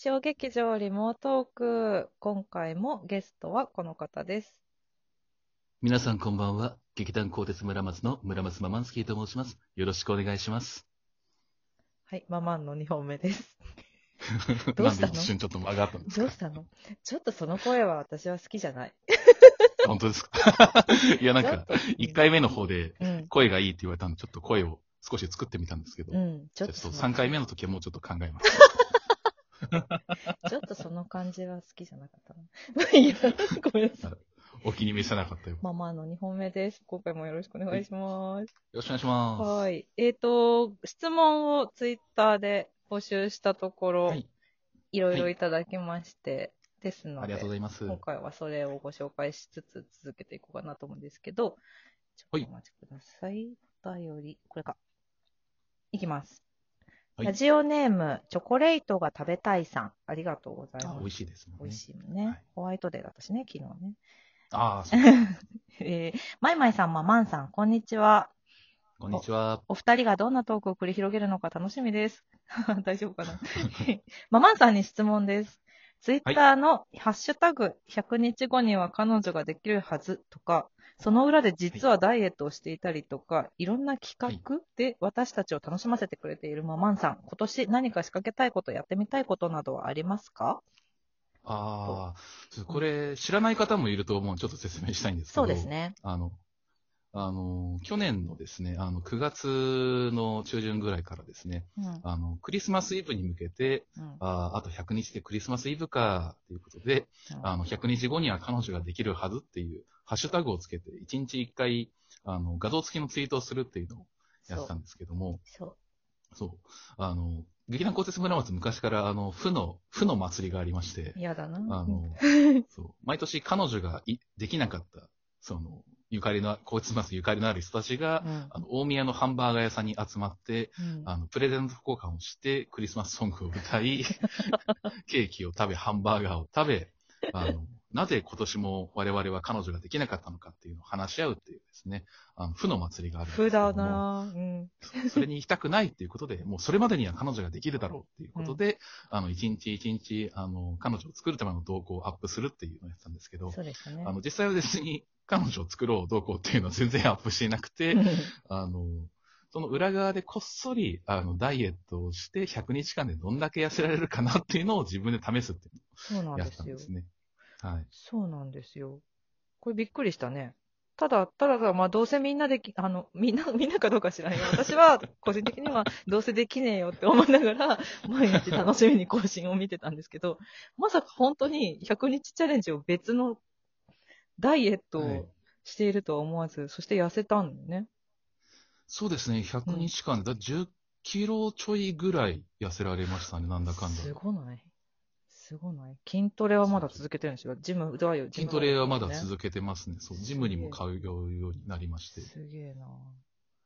小劇場リモートーク。今回もゲストはこの方です。皆さんこんばんは。劇団鋼鉄村松の村松ママンスキーと申します。よろしくお願いします。はい、ママンの2本目です。どうしたの？なんで一瞬ちょっと間があったんですか？どうしたの？ちょっとその声は私は好きじゃない。本当ですか？いや、なんか、ちょっと1回目の方でうん。声がいいって言われたんで、ちょっと声を少し作ってみたんですけど、うん。ちょっとちょっとその3回目の時はもうちょっと考えます。ちょっとその感じは好きじゃなかったな。いや、ごめんなさい。お気に召さなかったよ。よママンの2本目です。今回もよろしくお願いします。ろしくお願いします。はい。えっ、と、質問をツイッターで募集したところ、はいい、ろいろいただきまして、ですので、ありがとうございます。今回はそれをご紹介しつつ続けていこうかなと思うんですけど、ちょっとお待ちください。お便り、これか。いきます。はいラジオネーム、チョコレートが食べたいさん。ありがとうございあ美味ます。しいですもんね。美味しいもんね、はいホワイトデーだったしね、昨日ね。ああ、そう。えー、マイマイさん、ママンさん、こんにちは。こんにちは。お二人がどんなトークを繰り広げるのか楽しみです。大丈夫かな？ママンさんに質問です。ツイッターのハッシュタグ100日後には彼女ができるはずとか、その裏で実はダイエットをしていたりとか、いろんな企画で私たちを楽しませてくれているママンさん、今年何か仕掛けたいこと、やってみたいことなどはありますか？ああ、これ知らない方もいると思う。のでちょっと説明したいんですけど。そうですね。あの、あの、去年のですね、あの、9月の中旬ぐらいからですね、うん。あの、クリスマスイブに向けて、うん。あああと100日でクリスマスイブか、ということで、あの、100日後には彼女ができるはずっていう、ハッシュタグをつけて、1日1回、あの、画像付きのツイートをするっていうのをやってたんですけども、そう。そう。あの、劇団鋼鉄村松昔から、あの、負の、負の祭りがありまして、嫌だな。あの、そう、毎年彼女がいできなかった、その、ゆかりの、コーツマスゆかりのある人たちが、うんあの、大宮のハンバーガー屋さんに集まって、うんあの、プレゼント交換をして、クリスマスソングを歌い、ケーキを食べ、ハンバーガーを食べ、あの、なぜ今年も我々は彼女ができなかったのかっていうのを話し合うっていうですね、あの、負の祭りがあるんですけふどもだなうん。それに行きたくないっていうことで、もうそれまでには彼女ができるだろうっていうことで、あの、一日一日、あの、彼女を作るための動向をアップするっていうのをやってたんですけど、そうですね。あの、実際は別に彼女を作ろう動向っていうのは全然アップしていなくて、あの、その裏側でこっそり、あの、ダイエットをして100日間でどんだけ痩せられるかなっていうのを自分で試すっていうそうなんのをやっですよ。てたんですね。はい。そうなんですよ。これびっくりしたね。ただ、ただ、まあ、どうせみんなでき、あの、みんな、みんなかどうか知らないよ。私は、個人的には、どうせできねえよって思いながら、毎日楽しみに更新を見てたんですけど、まさか本当に100日チャレンジを別のダイエットはいをしているとは思わず、そして痩せたんだよね。そうですね、100日間で、だ10キロちょいぐらい痩せられましたね、なんだかんだ。すごない？すごない筋トレはまだ続けてるんですよ。ジム、だよ、ジム筋トレはまだね続けてますね。そう、ジムにも通うようになりまして、すげえな。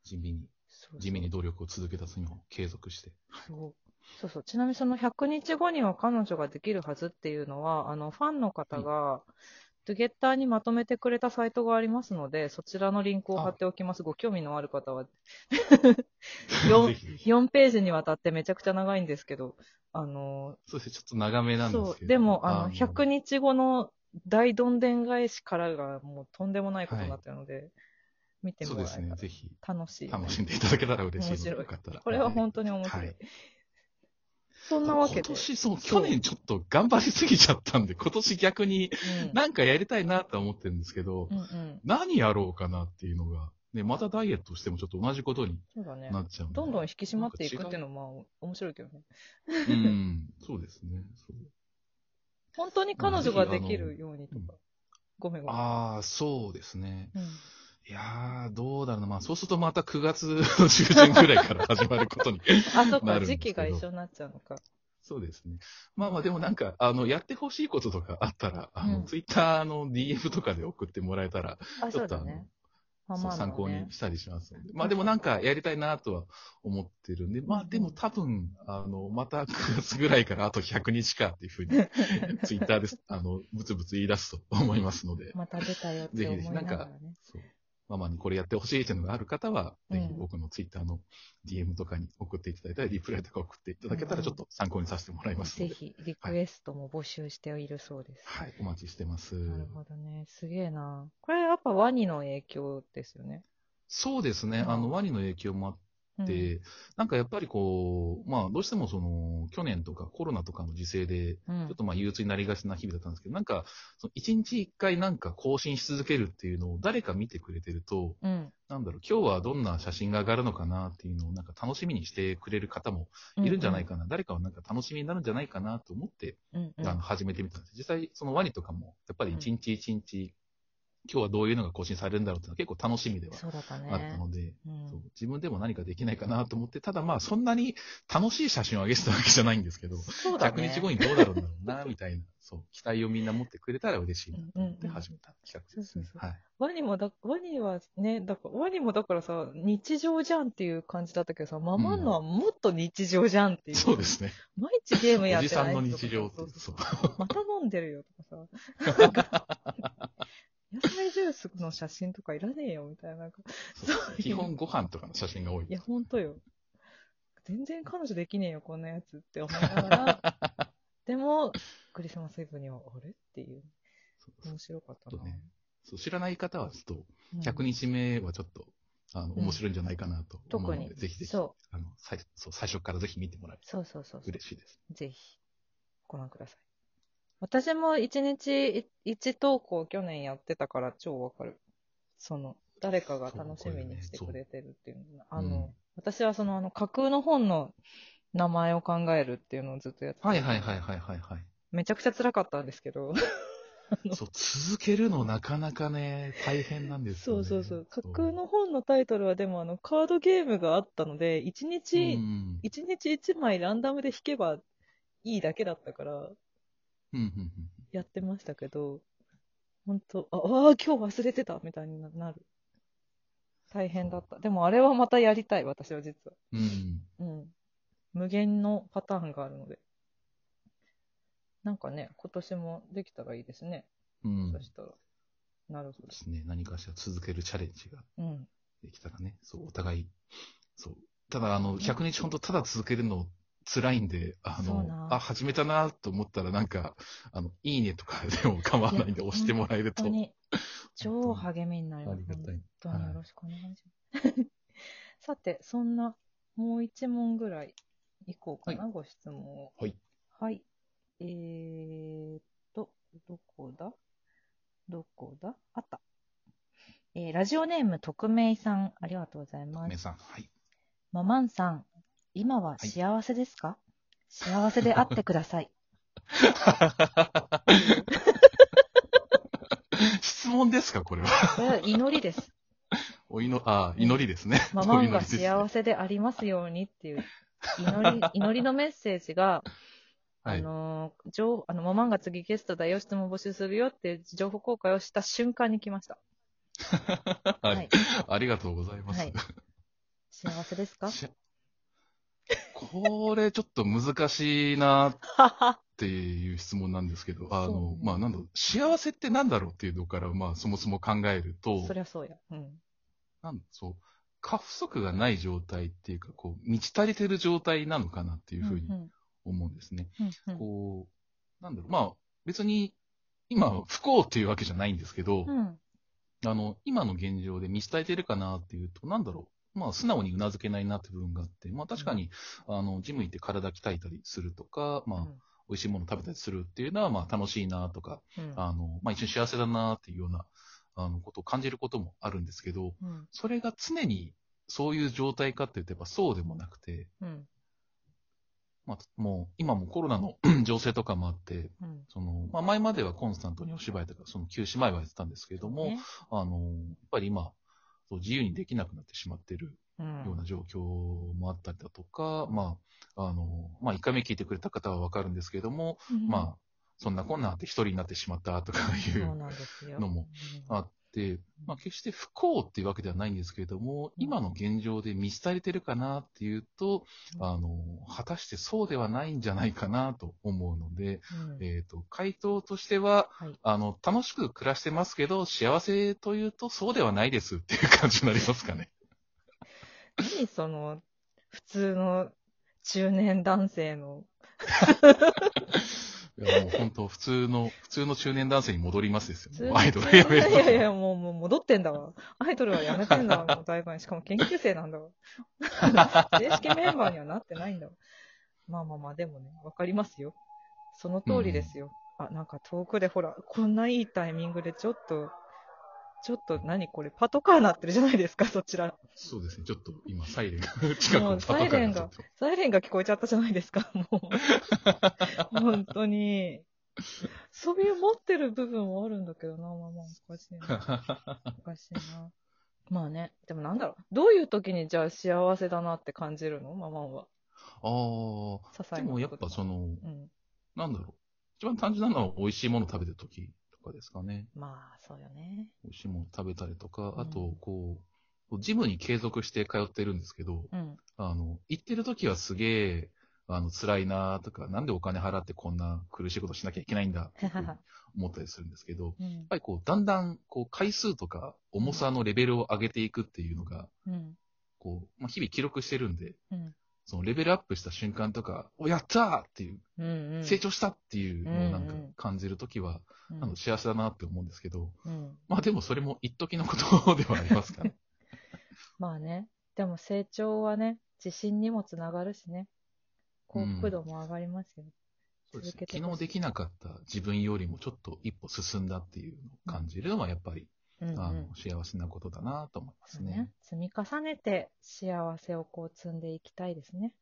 地味に、そうそう。地味に努力を続けた次も継続して。そう。そうそう。ちなみにその100日後には彼女ができるはずっていうのは、あの、ファンの方が、トゥゲッターにまとめてくれたサイトがありますので、そちらのリンクを貼っておきます。ご興味のある方は。よぜひぜひ。4ページにわたってめちゃくちゃ長いんですけど、あの、そうですね、ちょっと長めなんですそう、けど。でも、あの、100日後の大どんでん返しからがもうとんでもないことになってるので、見てもらえたらね、ぜひ楽しい。楽しんでいただけたら嬉しい面白い。これは本当に面白い。はいそんなわけで。今年、そう、去年ちょっと頑張りすぎちゃったんで、今年逆にうんなんかやりたいなとは思ってるんですけど、うんうん。何やろうかなっていうのが、ね、またダイエットしてもちょっと同じことにそうだね。なっちゃうんで。どんどん引き締まっていくっていうのも、まあ、面白いけどね。うん、そうですね。本当に彼女ができるようにとうんか。ごめんごめん。ああ、そうですね。うんいやー、どうだろうな。まあ、そうするとまた9月 の中旬ぐらいから始まることに。あ、そっか、なるんですけど時期が一緒になっちゃうのか。そうですね。まあまあ、でもなんか、あの、やってほしいこととかあったら、あの、うんツイッターの DM とかで送ってもらえたら、あ、ちょっとあの、そうだね。参考ねにしたりしますので。まあでもなんかやりたいなとは思ってるんで、まあでも多分、あの、また9月ぐらいからあと100日かっていうふうに、ツイッターで、あの、ブツブツ言い出すと思いますので、また出たよってぜひ思いなぜひなんかがらね。そうママにこれやってほしいっていうのがある方は、うんぜひ僕のツイッターの DM とかに送っていただいたり、リプライとか送っていただけたら、ちょっと参考にさせてもらいますので、ぜひ、リクエストも募集しているそうです。はい、お待ちしてます。なるほどね。すげえな。これやっぱワニの影響ですよね。そうですね、うんあの、ワニの影響もあって、うんで、なんかやっぱりこう、まあどうしてもその、去年とかコロナとかの時勢で、うんちょっとまあ憂鬱になりがちな日々だったんですけど、なんか、その一日一回なんか更新し続けるっていうのを誰か見てくれてると、うん。なんだろう、今日はどんな写真が上がるのかなっていうのをなんか楽しみにしてくれる方もいるんじゃないかな、誰かはなんか楽しみになるんじゃないかなと思って、うんうん。あの始めてみたんです。実際そのワニとかも、やっぱり一日一日、今日はどういうのが更新されるんだろうっていうのは結構楽しみでは。あったので、うん自分でも何かできないかなと思って、ただまあそんなに楽しい写真を上げてたわけじゃないんですけど、100ね。日後にどうだろうな、みたいな、そう、期待をみんな持ってくれたら嬉しいなと思ってうんうんうん始めた企画です。ワニもだ、ワニはね、だから、ワニもだからさ、日常じゃんっていう感じだったけどさ、ママンのはもっと日常じゃんっていう。そうですね。毎日ゲームやっておじさんの日常ってそうそうそうまた飲んでるよとかさ。野菜ジュースの写真とかいらねえよみたいな。なんかそう基本ご飯とかの写真が多いい。や、ほんとよ。全然彼女できねえよ、こんなやつって思いながら。でも、クリスマスイブには、あれっていう。面白かったな。ねそう知らない方はちょっと、うん100日目はちょっと、あの、うん面白いんじゃないかなと思うので、特にぜひぜひ、そうあの、最そう最初からぜひ見てもらえるそうそうそうそう。と嬉しいです。ぜひ、ご覧ください。私も一日一投稿去年やってたから超わかる。その、誰かが楽しみにしてくれてるっていうのがあの、うん私はその、あの、架空の本の名前を考えるっていうのをずっとやっててはいはいはいはいはいはい。めちゃくちゃ辛かったんですけど。そう、続けるのなかなかね、大変なんですそよね。うそうそう。架空の本のタイトルはでもあの、カードゲームがあったので、一う日、ん一日一枚ランダムで引けばいいだけだったから、うんうんうんやってましたけど、本当ああー、今日忘れてたみたいになる。大変だった。でもあれはまたやりたい、私は実は。うん。うん。無限のパターンがあるので。なんかね、今年もできたらいいですね。うん。そしたら。なるほそうですね。何かしら続けるチャレンジがど。うん。できたらね、そう、お互い、そう。ただ、あの、100日ほんとただ続けるの辛いんで、あのあ、始めたなと思ったらなんか、あの、いいねとかでも構わないんで押してもらえると。本当に、超励みになります。ありがたい。本当によろしくお願いします。さて、そんな、もう一問ぐらいいこうかな、ご質問を。はい。はい。えーっと、どこだ？どこだ？あった。えーラジオネーム、匿名さん、ありがとうございます。皆さん、はい。ママンさん、今は幸せですか、幸せであってください。質問ですか、これは？これは祈りです。お祈あ、祈りですね。ママンが幸せでありますようにっていう祈り、祈りのメッセージが、あはい。のー、情あの、ママンが次ゲストだよ、質問募集するよっていう情報公開をした瞬間に来ました。ははいい。ありがとうございます。はい幸せですか？し これちょっと難しいなっ。ていう質問なんですけど、あの、まあ、なんだろう、幸せってなんだろうっていうのから、まあ、そもそも考えるとそ、りゃそうや。うん。なんそう、過不足がない状態っていうか、こう、満ち足りてる状態なのかなっていうふうにん思うんですね。うんうんこう、なんだろう、まあ、別に、今、不幸っていうわけじゃないんですけど、うん。あの、今の現状で満ち足りてるかなっていうと、なんだろう。まあ、素直にうなずけないなって部分があって、まあ確かに、あの、ジム行って体鍛えたりするとか、まあ、美味しいもの食べたりするっていうのは、まあ楽しいなとか、うん。あの、まあ一緒に幸せだなっていうような、あの、ことを感じることもあるんですけど、うん。それが常にそういう状態かって言ってやっぱそうでもなくて、うん。まあ、もう、今もコロナの 情勢とかもあって、うん。その、まあ前まではコンスタントにお芝居とか、その休止前はやってたんですけれども、ねあの、やっぱり今、そう自由にできなくなってしまってるうん。ような状況もあったりだとか、まあ、あの、まあ、1回目聞いてくれた方はわかるんですけれども、まあ、そんなこんなあって一人になってしまったとかいそう。のもうん。あっで、まあ決して不幸っていうわけではないんですけれども、今の現状で見捨てれてるかなっていうと、うん。あの、果たしてそうではないんじゃないかなと思うので、うん。えっ、と、回答としては、はい。あの、楽しく暮らしてますけど、幸せというとそうではないですっていう感じになりますかね。何その、普通の中年男性の、いやもう本当、普通の、普通の中年男性に戻りますですよ。アイドルやめる いやいや、もう、もう戻ってんだわ。アイドルはやめてんだわ、もうだいぶ。しかも研究生なんだわ。正式メンバーにはなってないんだわ。まあまあまあ、でもね、わかりますよ。その通りですよ。あ、なんか遠くでほら、こんないいタイミングでちょっと、ちょっと何これ、パトカーなってるじゃないですか、そちら。そうですね。ちょっと今、サイレンが近くのパトカーサイレンがサイレンが聞こえちゃったじゃないですか、もう。本当に。そういう持ってる部分はあるんだけどな、まあまあ、おかしいな。おかしいな。まあね、でもなんだろう。どういう時にじゃあ幸せだなって感じるの？ママンは。ああ、でもやっぱその。の、うん。なんだろう。一番単純なのは美味しいもの食べてる時とかですかね。まあ、そうよね。美味しいもの食べたりとか、うんあと、こう、ジムに継続して通ってるんですけど、うん。あの、行ってる時はすげえ、あの、辛いなとか、なんでお金払ってこんな苦しいことしなきゃいけないんだ 思ったりするんですけど、やっうん。ぱりこう、だんだん、こう、回数とか重さのレベルを上げていくっていうのが、うん。こう、まあ、日々記録してるんで、うん。そのレベルアップした瞬間とか、お、やったーっていう、うん。うん。成長したっていうのをなんかうんうん感じるときは、うんあの幸せだなって思うんですけど、うん。まあでもそれも一時のことではありますから。まあね。でも成長はね、自信にもつながるしね。幸福度も上がりますよ。そうですね続けてほしい昨日できなかった自分よりもちょっと一歩進んだっていうのを感じるのはやっぱり、うんうん。あの幸せなことだなと思いますね。積み重ねて幸せをこう積んでいきたいですね。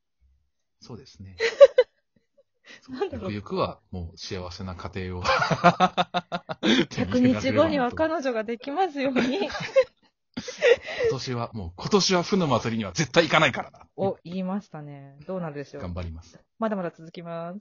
そうですね。ゆくゆくはもう幸せな家庭を。100日後には今彼女ができますように。年はもう今年は負の祭りには絶対行かないからな。を言いましたね。どうなるでしょう。頑張ります。まだまだ続きます。